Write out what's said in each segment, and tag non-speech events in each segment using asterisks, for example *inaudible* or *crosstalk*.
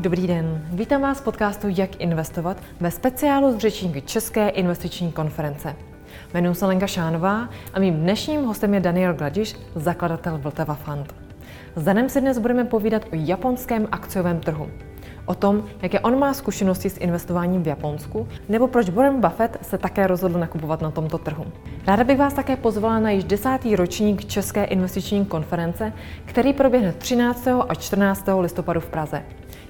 Dobrý den, vítám vás v podcastu Jak investovat ve speciálu z řečníky České investiční konference. Jmenuji se Lenka Šánová a mým dnešním hostem je Daniel Gladiš, zakladatel Vltava Fund. S Danem si dnes budeme povídat o japonském akciovém trhu. O tom, jaké on má zkušenosti s investováním v Japonsku, nebo proč Warren Buffett se také rozhodl nakupovat na tomto trhu. Ráda bych vás také pozvala na již desátý ročník České investiční konference, který proběhne 13. a 14. listopadu v Praze.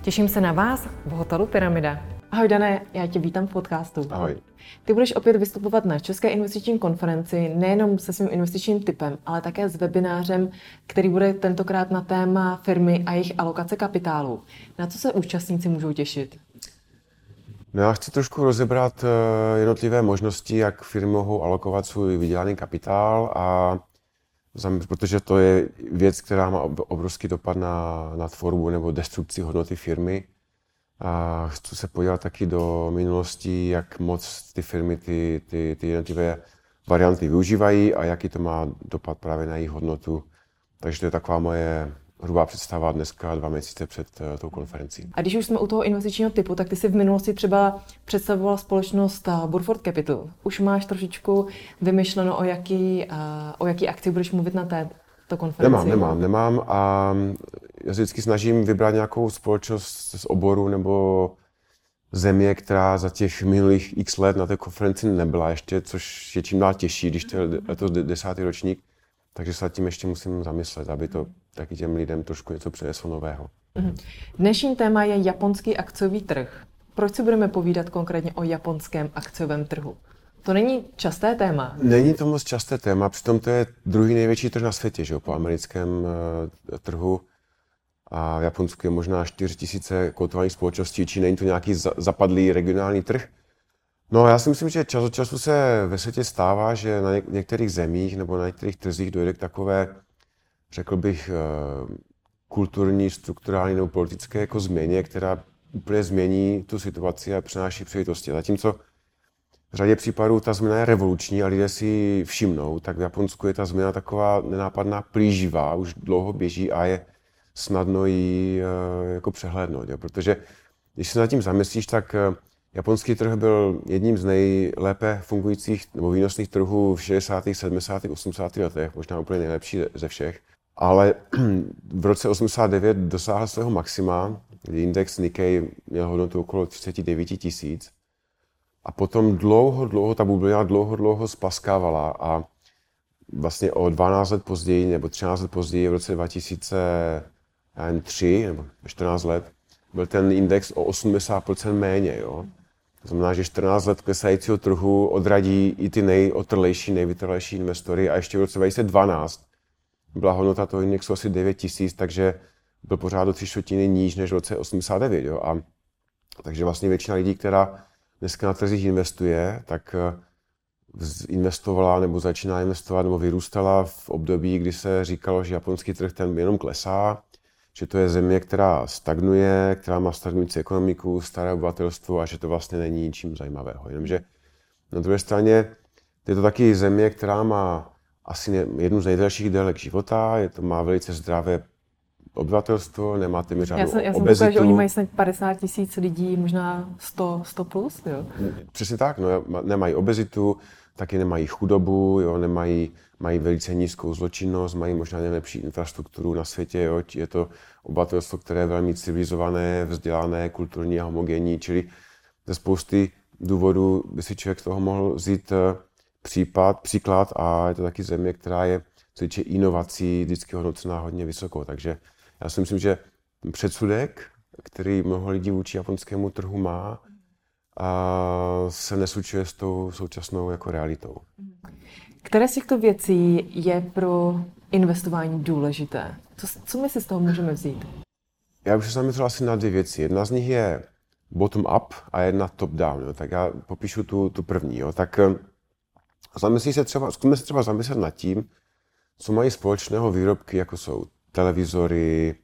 Těším se na vás v hotelu Pyramida. Ahoj Dané, já tě vítám v podcastu. Ahoj. Ty budeš opět vystupovat na České investiční konferenci nejenom se svým investičním typem, ale také s webinářem, který bude tentokrát na téma firmy a jejich alokace kapitálu. Na co se účastníci můžou těšit? No já chci trošku rozebrat eh, jednotlivé možnosti, jak firmy mohou alokovat svůj vydělaný kapitál a protože to je věc, která má obrovský dopad na, na tvorbu nebo destrukci hodnoty firmy. A chci se podívat taky do minulosti, jak moc ty firmy ty, ty, ty jednotlivé varianty využívají a jaký to má dopad právě na jejich hodnotu. Takže to je taková moje hrubá představa dneska, dva měsíce před uh, tou konferencí. A když už jsme u toho investičního typu, tak ty si v minulosti třeba představoval společnost uh, Burford Capital. Už máš trošičku vymyšleno, o jaký, uh, o jaký akci budeš mluvit na této konferenci? Nemám, nemám, nemám a já se vždycky snažím vybrat nějakou společnost z oboru nebo země, která za těch minulých x let na té konferenci nebyla ještě, což je čím dál těžší, když to je letos desátý ročník. Takže se tím ještě musím zamyslet, aby to taky těm lidem trošku něco přineslo nového. Mhm. Dnešní téma je japonský akciový trh. Proč si budeme povídat konkrétně o japonském akciovém trhu? To není časté téma. Není to moc časté téma, přitom to je druhý největší trh na světě, že jo, po americkém uh, trhu. A v Japonsku je možná 4 tisíce kotovaných společností, či není to nějaký zapadlý regionální trh. No já si myslím, že čas od času se ve světě stává, že na některých zemích nebo na některých trzích dojde k takové, řekl bych, eh, kulturní, strukturální nebo politické jako změně, která úplně změní tu situaci a přináší příležitosti. Zatímco v řadě případů ta změna je revoluční a lidé si všimnou, tak v Japonsku je ta změna taková nenápadná, plíživá, už dlouho běží a je snadno ji eh, jako přehlédnout. Jo? Protože když se nad tím zamyslíš, tak eh, Japonský trh byl jedním z nejlépe fungujících nebo výnosných trhů v 60., 70., 80. letech, možná úplně nejlepší ze všech. Ale v roce 89 dosáhl svého maxima, kdy index Nikkei měl hodnotu okolo 39 tisíc. A potom dlouho, dlouho ta bublina dlouho, dlouho spaskávala a vlastně o 12 let později nebo 13 let později v roce 2003 nebo 14 let byl ten index o 80% méně. Jo? To znamená, že 14 let klesajícího trhu odradí i ty nejotrlejší, nejvytrlejší investory a ještě v roce 2012 byla hodnota toho indexu asi 9 tisíc, takže byl pořád do tři čtvrtiny níž než v roce 89. Jo? A, takže vlastně většina lidí, která dneska na trzích investuje, tak eh, investovala nebo začíná investovat nebo vyrůstala v období, kdy se říkalo, že japonský trh ten jenom klesá, že to je země, která stagnuje, která má stagnující ekonomiku, staré obyvatelstvo a že to vlastně není ničím zajímavého. Jenomže na druhé straně je to taky země, která má asi jednu z nejdelších délek života, je to má velice zdravé obyvatelstvo, nemá téměř žádnou já jsem, já jsem obezitu. Říkala, že oni mají snad 50 tisíc lidí, možná 100, 100 plus, jo? Přesně tak, no, nemají obezitu, taky nemají chudobu, jo, nemají, mají velice nízkou zločinnost, mají možná nejlepší infrastrukturu na světě, jo, je to obyvatelstvo, které je velmi civilizované, vzdělané, kulturní a homogenní, čili ze spousty důvodů by si člověk z toho mohl vzít eh, případ, příklad a je to taky země, která je co týče inovací vždycky hodnocená hodně vysoko. Takže já si myslím, že předsudek, který mnoho lidí vůči japonskému trhu má, se neslučuje s tou současnou jako realitou. Které z těchto věcí je pro investování důležité? Co, co my si z toho můžeme vzít? Já bych se zaměřil asi na dvě věci. Jedna z nich je bottom-up a jedna top-down. Jo. Tak já popíšu tu, tu první. Jo. Tak eh, zamyslí se třeba, zkusme se třeba zamyslet nad tím, co mají společného výrobky, jako jsou televizory,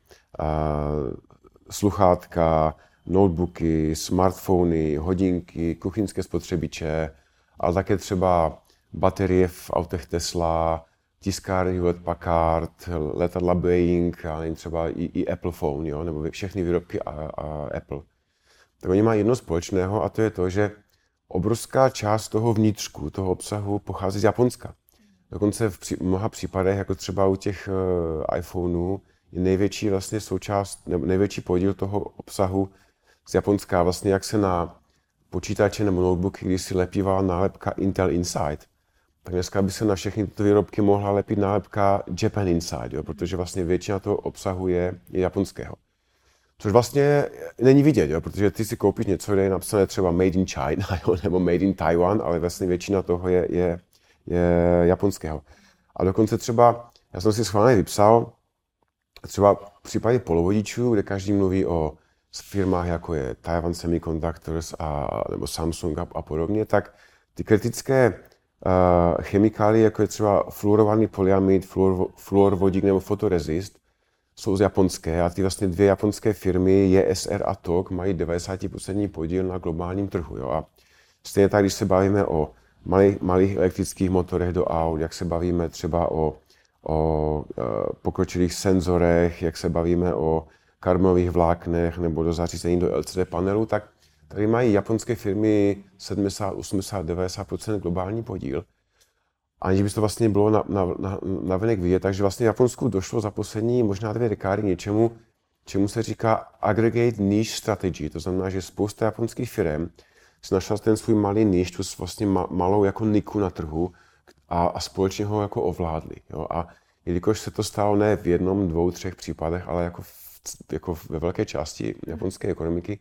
sluchátka, notebooky, smartfony, hodinky, kuchyňské spotřebiče, ale také třeba baterie v autech Tesla, tiskárny Hewlett Packard, letadla Boeing, a nevím, třeba i, i Apple Phone, jo, nebo všechny výrobky a, a Apple. Tak oni mají jedno společného a to je to, že obrovská část toho vnitřku, toho obsahu pochází z Japonska. Dokonce v při, mnoha případech, jako třeba u těch uh, iPhoneů, je největší vlastně součást, nebo největší podíl toho obsahu z Japonska. Vlastně jak se na počítače nebo notebooky, když si lepívala nálepka Intel Inside, tak dneska by se na všechny tyto výrobky mohla lepit nálepka Japan Inside, jo, protože vlastně většina toho obsahu je, je japonského. Což vlastně není vidět, jo, protože ty si koupíš něco, kde je napsané třeba Made in China *laughs* jo, nebo Made in Taiwan, ale vlastně většina toho je, je, je japonského. A dokonce třeba, já jsem si schválně vypsal, třeba v případě polovodičů, kde každý mluví o firmách, jako je Taiwan Semiconductors a, nebo Samsung a, a podobně, tak ty kritické uh, chemikálie, jako je třeba fluorovaný polyamid, fluor, fluorvodík nebo fotorezist, jsou z japonské a ty vlastně dvě japonské firmy, JSR a TOK, mají 90% podíl na globálním trhu. Jo? A stejně tak, když se bavíme o malých, malých elektrických motorech do aut, jak se bavíme třeba o, o uh, pokročilých senzorech, jak se bavíme o karmových vláknech nebo do zařízení do LCD panelu, tak tady mají japonské firmy 70, 80, 90% globální podíl. Aniž by to vlastně bylo na, na, na, na venek vidět. Takže vlastně v Japonsku došlo za poslední možná dvě dekády něčemu, čemu se říká aggregate niche strategy. To znamená, že spousta japonských firm si našla ten svůj malý niche, tu vlastně ma, malou jako niku na trhu a, a společně ho jako ovládli. Jo? A jelikož se to stalo ne v jednom, dvou, třech případech, ale jako, jako ve velké části japonské ekonomiky,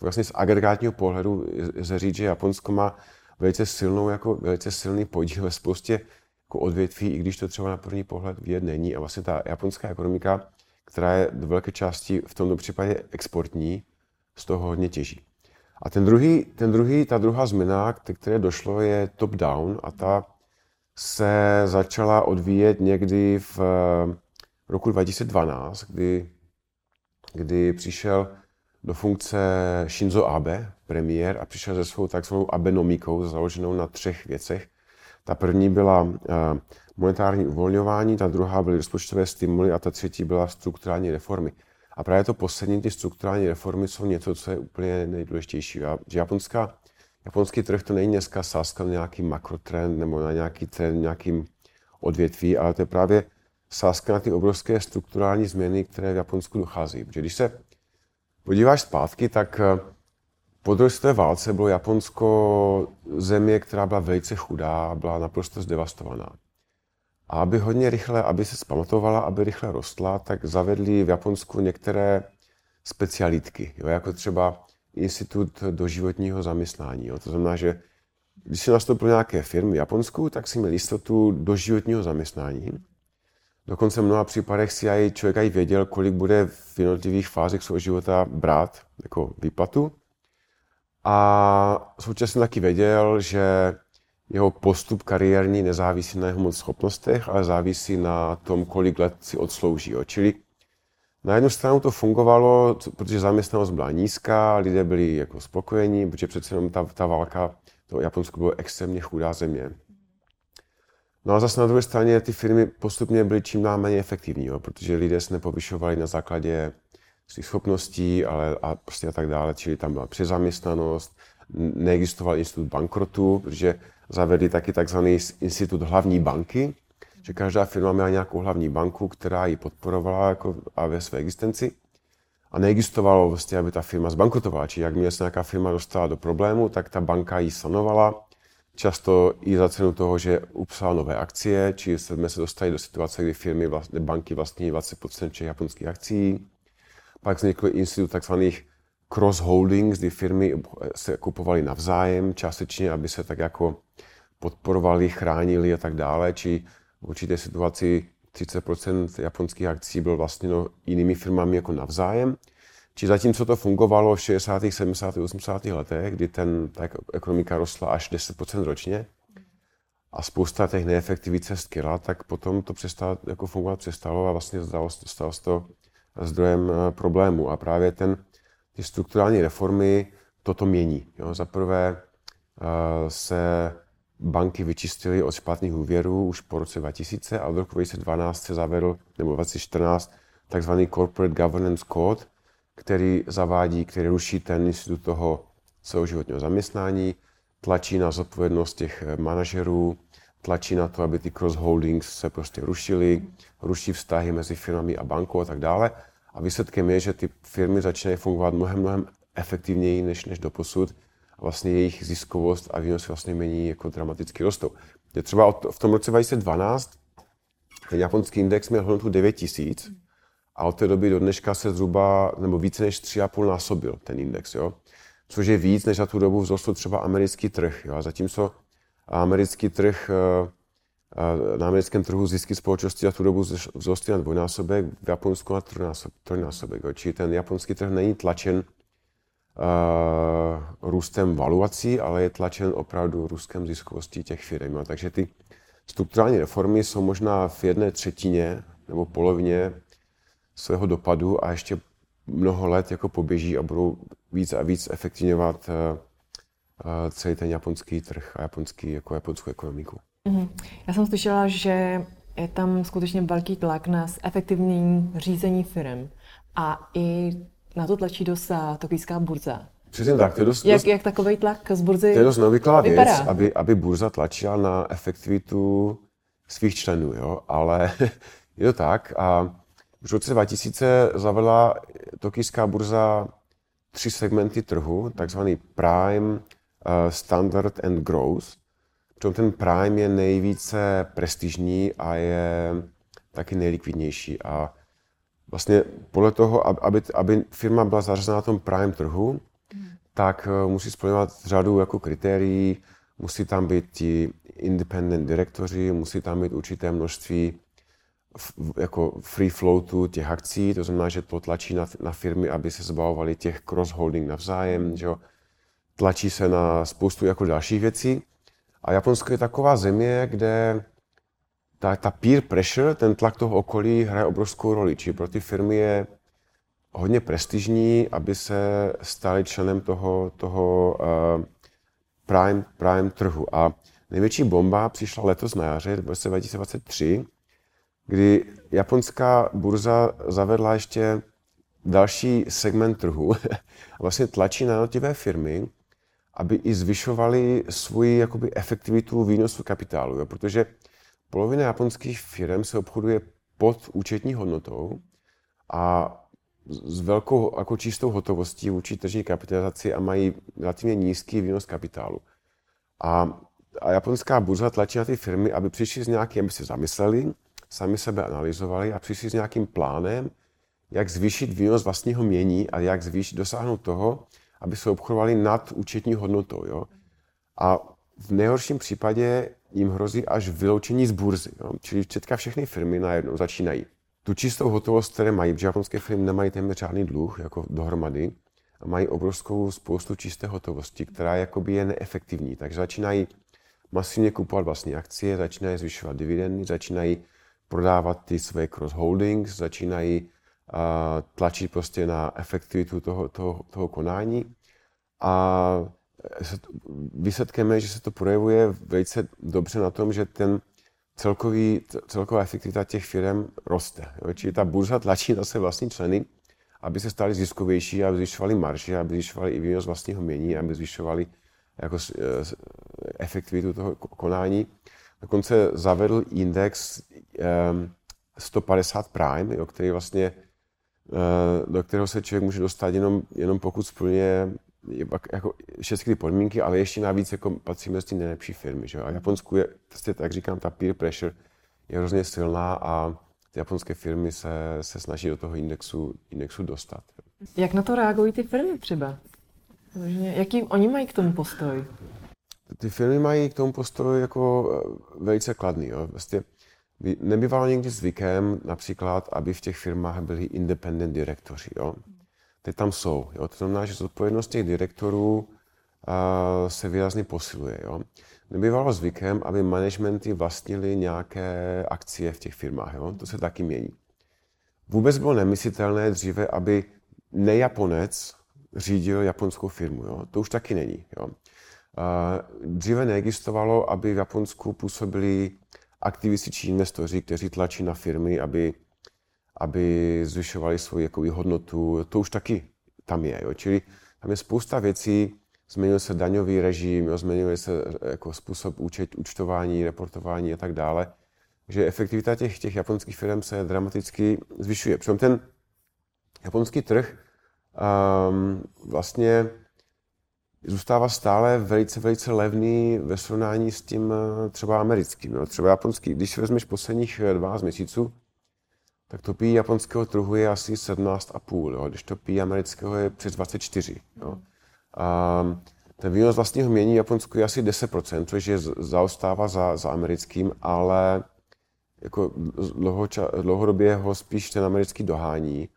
vlastně z agregátního pohledu se říct, že Japonsko má velice silnou, jako velice silný podíl ve spoustě jako odvětví, i když to třeba na první pohled vidět není. A vlastně ta japonská ekonomika, která je do velké části v tomto případě exportní, z toho hodně těží. A ten druhý, ten druhý, ta druhá změna, které došlo, je top-down a ta se začala odvíjet někdy v roku 2012, kdy, kdy přišel do funkce Shinzo Abe, premiér, a přišel se svou takzvanou Abenomikou, založenou na třech věcech. Ta první byla eh, monetární uvolňování, ta druhá byly rozpočtové stimuly a ta třetí byla strukturální reformy. A právě to poslední, ty strukturální reformy, jsou něco, co je úplně nejdůležitější. Japonská, japonský trh to není dneska sázka na nějaký makrotrend nebo na nějaký trend, nějakým odvětví, ale to je právě sázka na ty obrovské strukturální změny, které v Japonsku dochází. Protože když se podíváš zpátky, tak eh, po druhé válce bylo Japonsko země, která byla velice chudá, byla naprosto zdevastovaná. A aby hodně rychle, aby se zpamatovala, aby rychle rostla, tak zavedli v Japonsku některé specialitky, jo, jako třeba institut doživotního zaměstnání. Jo. To znamená, že když si nastoupil nějaké firmy v Japonsku, tak si měl jistotu doživotního zaměstnání. Dokonce v mnoha případech si aj člověk aj věděl, kolik bude v jednotlivých fázích svého života brát jako výplatu. A současně taky věděl, že jeho postup kariérní nezávisí na jeho moc schopnostech, ale závisí na tom, kolik let si odslouží. Jo. Čili na jednu stranu to fungovalo, protože zaměstnanost byla nízká, lidé byli jako spokojení, protože přece jenom ta, ta válka, to Japonsko bylo extrémně chudá země. No a zase na druhé straně ty firmy postupně byly čím dál méně efektivní, jo, protože lidé se nepovyšovali na základě svých schopností ale a prostě a tak dále, čili tam byla přezaměstnanost, neexistoval institut bankrotu, protože zavedli taky takzvaný institut hlavní banky, že každá firma měla nějakou hlavní banku, která ji podporovala jako a ve své existenci. A neexistovalo vlastně, aby ta firma zbankrotovala. Či jak se nějaká firma dostala do problému, tak ta banka ji sanovala často i za cenu toho, že upsala nové akcie, či jsme se dostali do situace, kdy firmy, vlastně, banky vlastní 20% všech japonských akcí. Pak vznikl institut tzv. cross holdings, kdy firmy se kupovaly navzájem částečně, aby se tak jako podporovali, chránili a tak dále, či v určité situaci 30% japonských akcí bylo vlastně no, jinými firmami jako navzájem. Či zatímco to fungovalo v 60., 70., 80. letech, kdy ten, ta ekonomika rostla až 10% ročně a spousta těch neefektivit se skvěla, tak potom to přestalo, jako fungovat přestalo a vlastně stalo, stalo se to zdrojem eh, problému. A právě ten, ty strukturální reformy toto mění. Jo. Za prvé uh, se banky vyčistily od špatných úvěrů už po roce 2000 a od roku 2012 se zavedl, nebo 2014, takzvaný Corporate Governance Code, který zavádí, který ruší ten institut toho celoživotního zaměstnání, tlačí na zodpovědnost těch manažerů, tlačí na to, aby ty cross-holdings se prostě rušily, ruší vztahy mezi firmami a bankou a tak dále. A výsledkem je, že ty firmy začínají fungovat mnohem, mnohem efektivněji než, než doposud a vlastně jejich ziskovost a výnosy vlastně mění jako dramaticky rostou. Je třeba v tom roce 2012 ten japonský index měl hodnotu 9000 a od té doby do dneška se zhruba, nebo více než 3,5 násobil ten index, jo? což je víc, než za tu dobu vzrostl třeba americký trh. Jo? A zatímco americký trh, eh, eh, na americkém trhu zisky společnosti za tu dobu vzrostly na dvojnásobek, v Japonsku na trojnásobek. Jo? Čili ten japonský trh není tlačen uh, růstem valuací, ale je tlačen opravdu růstem ziskovostí těch firm. Jo? Takže ty strukturální reformy jsou možná v jedné třetině nebo polovině svého dopadu a ještě mnoho let jako poběží a budou víc a víc efektivňovat uh, celý ten japonský trh a japonský, jako japonskou ekonomiku. Mm-hmm. Já jsem slyšela, že je tam skutečně velký tlak na efektivní řízení firm a i na to tlačí dost tokijská burza. Přesně tak. To je dost, jak, dost, jak takový tlak z burzy To je dost nevyklá věc, aby, aby burza tlačila na efektivitu svých členů, jo? ale *laughs* je to tak. A v roce 2000 zavedla tokijská burza tři segmenty trhu, takzvaný Prime, uh, Standard and Growth. Přitom ten Prime je nejvíce prestižní a je taky nejlikvidnější. A vlastně podle toho, aby, aby firma byla zařazena na tom Prime trhu, tak uh, musí splňovat řadu jako kritérií, musí tam být ti independent direktoři, musí tam být určité množství jako free floatu těch akcí, to znamená, že to tlačí na, na firmy, aby se zbavovali těch cross-holding navzájem, že jo? tlačí se na spoustu jako dalších věcí. A Japonsko je taková země, kde ta, ta peer pressure, ten tlak toho okolí hraje obrovskou roli. Či pro ty firmy je hodně prestižní, aby se stali členem toho, toho uh, prime, prime trhu. A největší bomba přišla letos na jaře, v roce 2023, kdy japonská burza zavedla ještě další segment trhu *laughs* a vlastně tlačí na jednotlivé firmy, aby i zvyšovali svoji jakoby, efektivitu výnosu kapitálu. Jo? Protože polovina japonských firm se obchoduje pod účetní hodnotou a s velkou jako čistou hotovostí vůči tržní kapitalizaci a mají relativně nízký výnos kapitálu. A, a japonská burza tlačí na ty firmy, aby přišli s nějakým, aby se zamysleli, sami sebe analyzovali a přišli s nějakým plánem, jak zvýšit výnos vlastního mění a jak zvýšit, dosáhnout toho, aby se obchodovali nad účetní hodnotou. Jo? A v nejhorším případě jim hrozí až vyloučení z burzy. Jo? Čili všetka všechny firmy najednou začínají. Tu čistou hotovost, které mají, protože japonské firmy nemají téměř žádný dluh jako dohromady, a mají obrovskou spoustu čisté hotovosti, která jakoby je neefektivní. Takže začínají masivně kupovat vlastní akcie, začínají zvyšovat dividendy, začínají prodávat ty své cross-holdings, začínají tlačit prostě na efektivitu toho, toho, toho konání. A výsledkem je, že se to projevuje velice dobře na tom, že ten celkový, celková efektivita těch firm roste. Čili ta burza tlačí na své vlastní členy, aby se stali ziskovější, aby zvyšovali marže, aby zvyšovali i výnos vlastního mění, aby zvyšovali jako e, efektivitu toho konání. Dokonce zavedl index 150 Prime, jo, který vlastně Eh, do kterého se člověk může dostat jenom, jenom pokud splňuje jako všechny podmínky, ale ještě navíc jako patří mezi nejlepší firmy. Že? A Japonsku je, prostě, tak říkám, ta peer pressure je hrozně silná a ty japonské firmy se, se snaží do toho indexu, indexu dostat. Jak na to reagují ty firmy třeba? Jaký oni mají k tomu postoj? Ty firmy mají k tomu postoj jako eh, velice kladný. Jo. Vlastně Nebývalo někdy zvykem například, aby v těch firmách byli independent direktoři. Jo? Teď tam jsou. Jo? To znamená, že zodpovědnost těch direktorů uh, se výrazně posiluje. Jo? Nebývalo zvykem, aby managementy vlastnili nějaké akcie v těch firmách. Jo? To se taky mění. Vůbec bylo nemyslitelné dříve, aby nejaponec řídil japonskou firmu. Jo? To už taky není. Jo? Dříve neexistovalo, aby v Japonsku působili aktivističní investoři, kteří tlačí na firmy, aby, aby zvyšovali svoji jakoby, hodnotu. To už taky tam je. Jo. Čili tam je spousta věcí, změnil se daňový režim, jo, změnil se jako způsob účet, účtování, reportování a tak dále. Že efektivita těch, těch japonských firm se dramaticky zvyšuje. Přitom ten japonský trh um, vlastně zůstává stále velice, velice levný ve srovnání s tím eh, třeba americkým. Jo. Třeba japonský, když vezmeš posledních 12 eh, měsíců, tak to pí japonského trhu je asi 17,5, když to pí amerického je přes 24. Jo. A ten výnos vlastního mění Japonsku je asi 10%, což je zaostává za, za americkým, ale jako dlouhoča, dlouhodobě ho spíš ten americký dohání.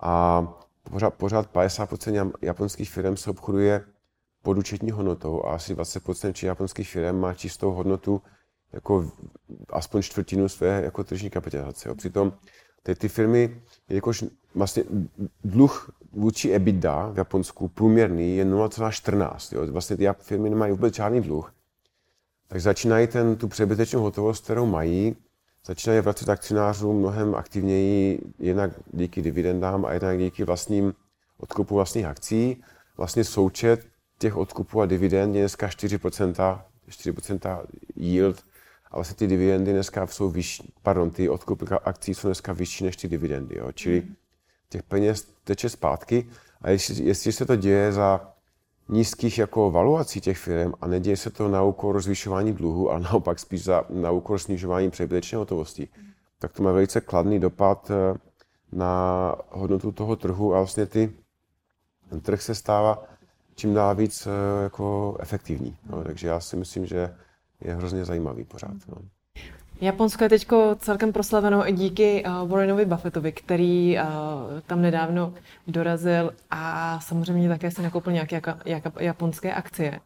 A pořád, pořád 50% japonských firm se obchoduje pod účetní hodnotou a asi 20% či japonských firm má čistou hodnotu jako aspoň čtvrtinu své jako tržní kapitalizace. Jo. Přitom ty, ty firmy, jakož vlastně dluh vůči EBITDA v Japonsku průměrný je 0,14. Vlastně ty firmy nemají vůbec žádný dluh. Tak začínají ten, tu přebytečnou hotovost, kterou mají, začínají vracet akcionářům mnohem aktivněji, jednak díky dividendám a jednak díky vlastním odkupu vlastních akcí. Vlastně součet těch odkupů a dividend je dneska 4%, 4% yield. A vlastně ty dividendy dneska jsou vyšší, pardon, ty odkupy akcí jsou dneska vyšší než ty dividendy, jo. Čili těch peněz teče zpátky. A jestli, jestli se to děje za nízkých jako valuací těch firm a neděje se to na úkor zvyšování dluhu, ale naopak spíš za, na úkor snižování přebytečné hotovosti, tak to má velice kladný dopad eh, na hodnotu toho trhu. A vlastně ty, ten trh se stává čím dál víc eh, jako efektivní. No, takže já si myslím, že je hrozně zajímavý pořád. No. Japonsko je teď celkem proslaveno i díky uh, Warrenovi Buffettovi, který uh, tam nedávno dorazil a samozřejmě také si nakoupil nějaké jaka, jaka, japonské akcie.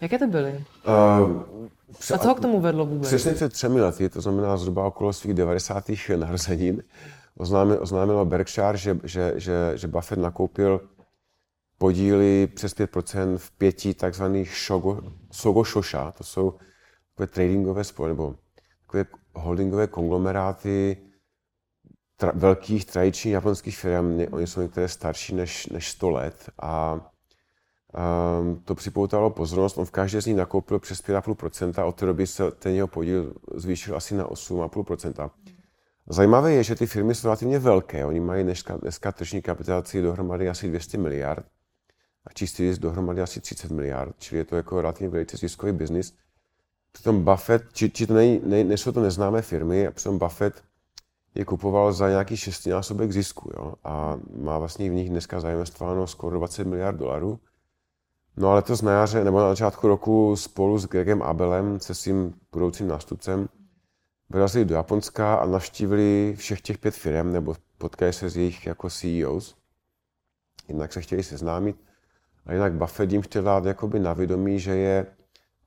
Jaké to byly? Uh, a co ho k tomu vedlo vůbec? Přesně před třemi lety, to znamená zhruba okolo svých 90. narozenin, oznámil, oznámilo Berkshire, že, že, že, že Buffett nakoupil podíly přes 5% v pěti takzvaných shogo, shosha, to jsou takové tradingové spoje, nebo takové holdingové konglomeráty tra, velkých tradičních japonských firm. Oni jsou některé starší než, než 100 let a um, to připoutalo pozornost. On v každé z nich nakoupil přes 5,5% a od té doby se ten jeho podíl zvýšil asi na 8,5%. Zajímavé je, že ty firmy jsou relativně velké. Oni mají dneska, dneska tržní kapitalizaci dohromady asi 200 miliard čistý zisk dohromady asi 30 miliard, čili je to jako relativně velice ziskový biznis. Přitom Buffett, či, či to nej, nej, nejsou to neznámé firmy, a přitom Buffett je kupoval za nějaký šestinásobek zisku jo? a má vlastně v nich dneska zainvestováno skoro 20 miliard dolarů. No ale to na jaře, nebo na začátku roku spolu s Gregem Abelem, se svým budoucím nástupcem, vyrazili do Japonska a navštívili všech těch pět firm, nebo potkali se s jejich jako CEOs. Jednak se chtěli seznámit a jinak Buffett jim chtěl dát jakoby na vědomí, že je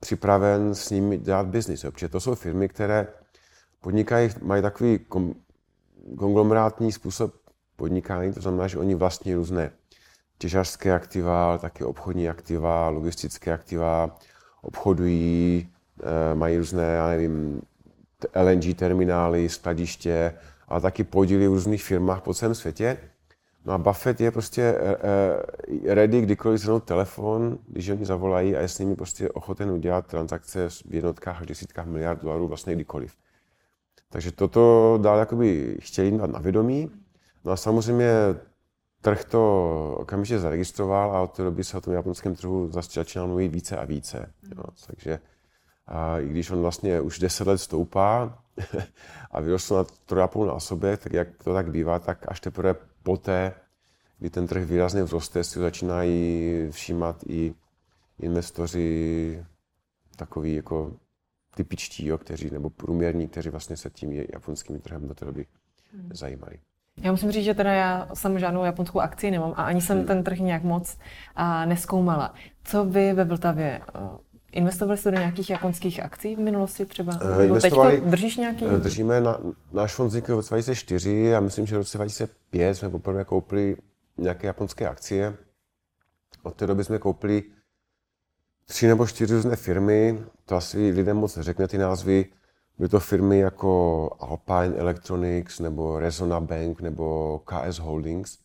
připraven s nimi dělat biznis. Protože to jsou firmy, které podnikají, mají takový kom, konglomerátní způsob podnikání, to znamená, že oni vlastní různé těžařské aktiva, ale také obchodní aktiva, logistické aktiva, obchodují, eh, mají různé, já nevím, LNG terminály, skladiště, ale taky podíly v různých firmách po celém světě. No a Buffett je prostě uh, ready kdykoliv zhrnout telefon, když oni zavolají a je s nimi prostě ochoten udělat transakce v jednotkách až desítkách miliard dolarů vlastně kdykoliv. Takže toto dál jakoby chtěli dát na vědomí. No a samozřejmě trh to okamžitě zaregistroval a od té doby se o tom japonském trhu začínal mluvit více a více. Jo. Takže a i když on vlastně už 10 let stoupá *laughs* a vyrostl na 3,5 násobek, tak jak to tak bývá, tak až teprve poté, kdy ten trh výrazně vzroste, si začínají všímat i investoři takový jako typičtí, jo, kteří, nebo průměrní, kteří vlastně se tím japonským trhem do té doby hmm. zajímají. Já musím říct, že teda já jsem žádnou japonskou akci nemám a ani jsem hmm. ten trh nějak moc a, neskoumala. Co vy ve Vltavě Investovali jste do nějakých japonských akcí v minulosti třeba? Uh, investovali, držíš nějaký? Uh, držíme, na, náš fond vznikl v roce 2004 a myslím, že v roce 2005 jsme poprvé koupili nějaké japonské akcie. Od té doby jsme koupili tři nebo čtyři různé firmy, to asi lidem moc neřekne ty názvy, byly to firmy jako Alpine Electronics nebo Resona Bank nebo KS Holdings.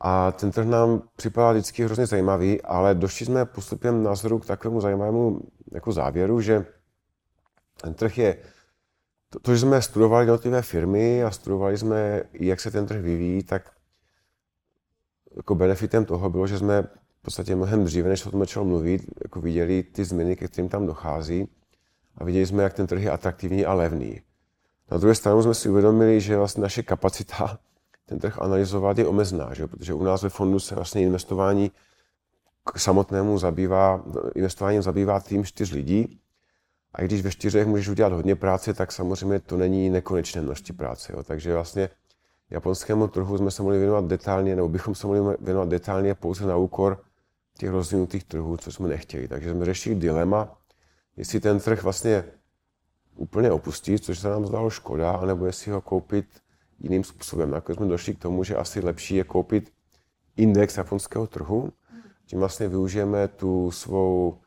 A ten trh nám připadal vždycky hrozně zajímavý, ale došli jsme postupem názoru k takovému zajímavému jako závěru, že ten trh je, to, to že jsme studovali jednotlivé firmy a studovali jsme, jak se ten trh vyvíjí, tak jako benefitem toho bylo, že jsme v podstatě mnohem dříve, než o tom začalo mluvit, jako viděli ty změny, ke kterým tam dochází a viděli jsme, jak ten trh je atraktivní a levný. Na druhé stranu jsme si uvědomili, že vlastně naše kapacita ten trh analyzovat je omezená, že? protože u nás ve fondu se vlastně investování k samotnému zabývá, investováním zabývá tým čtyř lidí. A když ve čtyřech můžeš udělat hodně práce, tak samozřejmě to není nekonečné množství práce. Jo. Takže vlastně japonskému trhu jsme se mohli věnovat detailně, nebo bychom se mohli věnovat detailně pouze na úkor těch rozvinutých trhů, co jsme nechtěli. Takže jsme řešili dilema, jestli ten trh vlastně úplně opustit, což se nám zdalo škoda, anebo jestli ho koupit jiným způsobem. Nakonec jsme došli k tomu, že asi lepší je koupit index japonského trhu, tím vlastně využijeme tu svou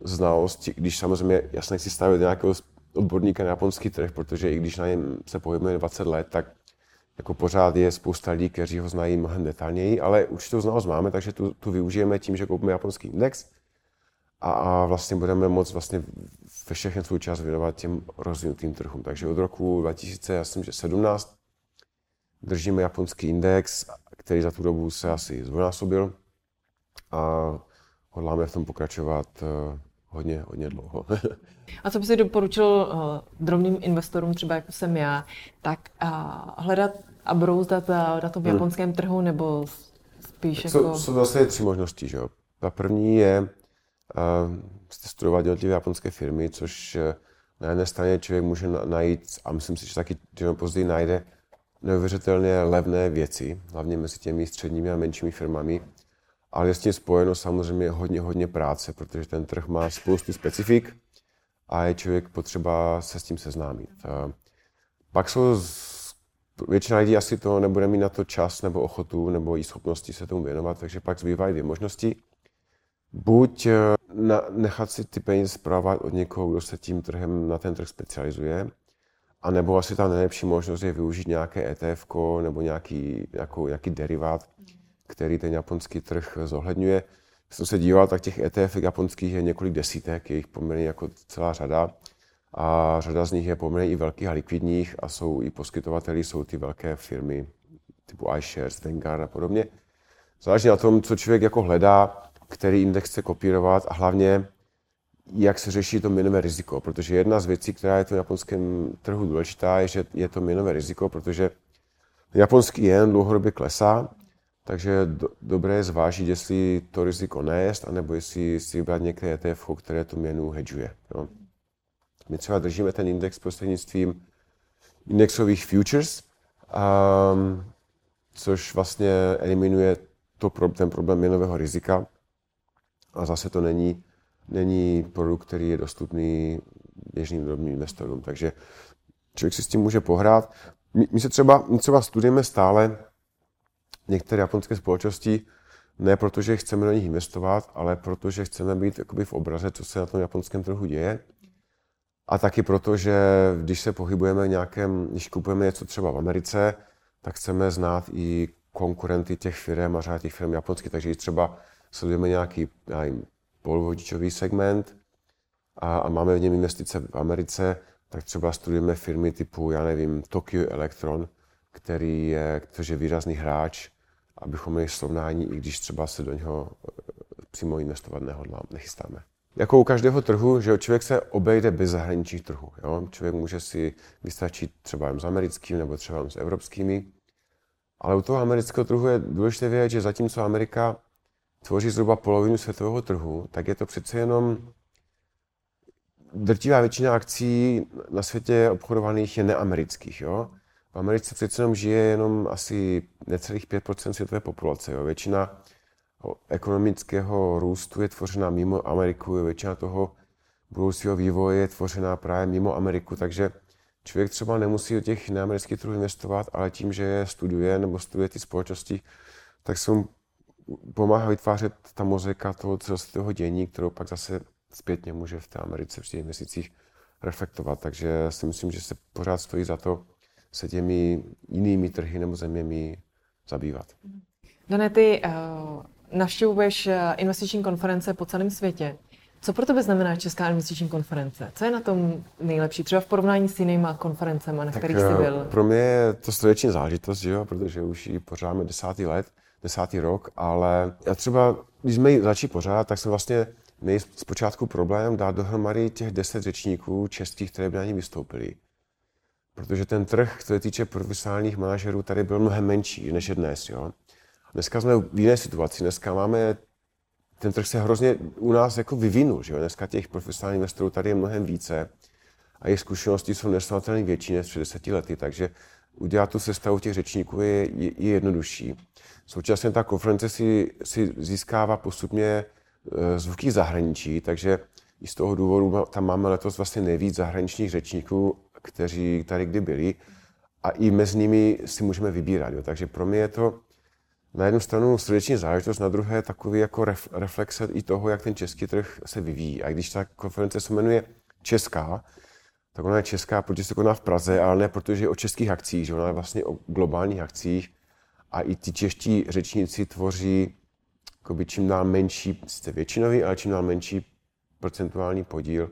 znalost, když samozřejmě, jasně chci stavit nějakého odborníka na japonský trh, protože i když na něm se pohybujeme 20 let, tak jako pořád je spousta lidí, kteří ho znají mnohem detailněji, ale určitou znalost máme, takže tu, tu využijeme tím, že koupíme japonský index a, a vlastně budeme moct vlastně všechny svůj čas věnovat těm rozvinutým trhům. Takže od roku 2017 držíme japonský index, který za tu dobu se asi zvojnásobil a hodláme v tom pokračovat eh, hodně, hodně dlouho. *laughs* a co by si doporučil uh, drobným investorům, třeba jako jsem já, tak uh, hledat a brouzdat na tom hmm. japonském trhu, nebo spíš jako... Jsou, jsou zase tři možnosti, že jo. Ta první je studovat jednotlivé japonské firmy, což eh, na jedné straně člověk může najít, a myslím si, že taky že později najde, neuvěřitelně levné věci, hlavně mezi těmi středními a menšími firmami, ale je s tím spojeno samozřejmě hodně, hodně práce, protože ten trh má spoustu specifik a je člověk potřeba se s tím seznámit. Pak jsou většina lidí asi to nebude mít na to čas nebo ochotu nebo i schopnosti se tomu věnovat, takže pak zbývají dvě možnosti buď eh, na, nechat si ty peníze zpravovat od někoho, kdo se tím trhem na ten trh specializuje, a nebo asi ta nejlepší možnost je využít nějaké ETF nebo nějaký, nějakou, nějaký derivát, který ten japonský trh zohledňuje. Když jsem se díval, tak těch ETF japonských je několik desítek, je jich poměrně jako celá řada. A řada z nich je poměrně i velkých a likvidních a jsou i poskytovateli, jsou ty velké firmy typu iShares, Vanguard a podobně. Záleží na tom, co člověk jako hledá, který index chce kopírovat a hlavně, jak se řeší to měnové riziko. Protože jedna z věcí, která je to v japonském trhu důležitá, je, že je to měnové riziko, protože japonský jen dlouhodobě klesá, takže do, dobré je zvážit, jestli to riziko nést, anebo jestli si vybrat některé ETF, které tu měnu hedžuje. Jo. My třeba držíme ten index prostřednictvím indexových futures, um, což vlastně eliminuje to, ten problém měnového rizika. A zase to není, není produkt, který je dostupný běžným drobným investorům. Takže člověk si s tím může pohrát. My, my se třeba, my třeba studujeme stále některé japonské společnosti, ne protože chceme do nich investovat, ale protože chceme být v obraze, co se na tom japonském trhu děje. A taky proto, že když se pohybujeme nějakém, když kupujeme něco třeba v Americe, tak chceme znát i konkurenty těch firm a řád těch firm japonských. Takže třeba sledujeme nějaký nevím, polvodičový segment a, a máme v něm investice v Americe, tak třeba studujeme firmy typu, já nevím, Tokyo Electron, který je, který je výrazný hráč, abychom měli srovnání, i když třeba se do něho eh, přímo investovat nehodlám, nechystáme. Jako u každého trhu, že člověk se obejde bez zahraničních trhů. Jo? Člověk může si vystačit třeba jen s americkými nebo třeba jen s evropskými. Ale u toho amerického trhu je důležité vědět, že zatímco Amerika tvoří zhruba polovinu světového trhu, tak je to přece jenom drtivá většina akcí na světě obchodovaných je neamerických. Jo? V Americe přece jenom žije jenom asi necelých 5% světové populace. Jo? Většina ekonomického růstu je tvořena mimo Ameriku, většina toho budoucího vývoje je tvořená právě mimo Ameriku, takže člověk třeba nemusí do těch neamerických trhů investovat, ale tím, že je studuje nebo studuje ty společnosti, tak se mu pomáhá vytvářet ta mozeka toho celosvětového dění, kterou pak zase zpětně může v té Americe při těch měsících reflektovat. Takže si myslím, že se pořád stojí za to se těmi jinými trhy nebo zeměmi zabývat. Dané, ty uh, navštěvuješ eh, investiční konference po celém světě. Co pro tebe znamená Česká investiční konference? Co je na tom nejlepší? Třeba v porovnání s jinýma konferencemi, na tak kterých jsi byl? Pro mě je to srdeční zážitost, že jo? protože už ji pořádáme desátý let, desátý rok, ale já třeba, když jsme začali pořádat, tak jsem vlastně měl zpočátku problém dát dohromady těch deset řečníků českých, které by na ní vystoupili. Protože ten trh, co se týče profesionálních manažerů, tady byl mnohem menší než je dnes. Jo? Dneska jsme v jiné situaci. Dneska máme, ten trh se hrozně u nás jako vyvinul. Že jo? Dneska těch profesionálních investorů tady je mnohem více a jejich zkušenosti jsou nesrovnatelně větší než před deseti lety, takže udělat tu sestavu těch řečníků je, je, je jednodušší. Současně ta konference si, si získává postupně e, zvuky zahraničí, takže i z toho důvodu tam máme letos vlastně nejvíc zahraničních řečníků, kteří tady kdy byli a i mezi nimi si můžeme vybírat. Jo. Takže pro mě je to na jednu stranu srdeční záležitost, na druhé takový jako ref, reflexe i toho, jak ten český trh se vyvíjí. A když ta konference se jmenuje Česká, tak ona je česká, protože se koná v Praze, ale ne protože je o českých akcích, že ona je vlastně o globálních akcích a i ti čeští řečníci tvoří čím dál menší, jste většinový, ale čím dál menší procentuální podíl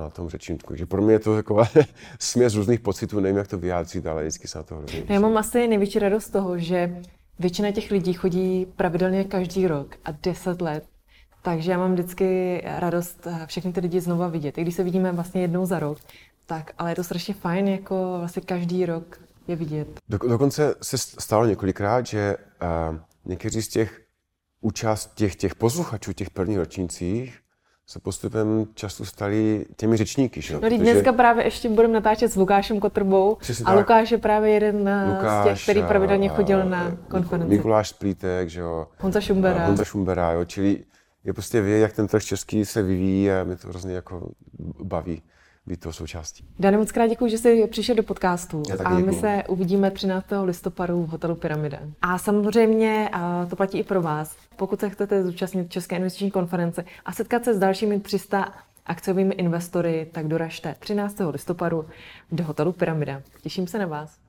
na tom řečníku. Takže pro mě je to taková *laughs* směs různých pocitů, nevím, jak to vyjádřit, ale vždycky se na to hrozně Já mám asi největší radost z toho, že většina těch lidí chodí pravidelně každý rok a deset let. Takže já mám vždycky radost eh, všechny ty lidi znova vidět. I když se vidíme vlastně jednou za rok, tak ale je to strašně fajn, jako vlastně každý rok je vidět. Do, dokonce se stalo několikrát, že uh, někteří z těch účast těch, těch posluchačů, těch prvních ročnících, se postupem času stali těmi řečníky. Že? No, Protože... dneska právě ještě budeme natáčet s Lukášem Kotrbou Přesně a tak. Lukáš je právě jeden Lukáš, z těch, který pravidelně chodil na konferenci. Mikuláš Splítek, že jo. Honza Šumbera. Honza Šumbera, jo. Čili je prostě vědět, jak ten trh český se vyvíjí a mě to hrozně jako baví být toho součástí. Dane, moc krát děkuji, že jsi přišel do podcastu. A my se uvidíme 13. listopadu v hotelu Pyramida. A samozřejmě a to platí i pro vás. Pokud se chcete zúčastnit České investiční konference a setkat se s dalšími 300 akciovými investory, tak doražte 13. listopadu do hotelu Pyramida. Těším se na vás.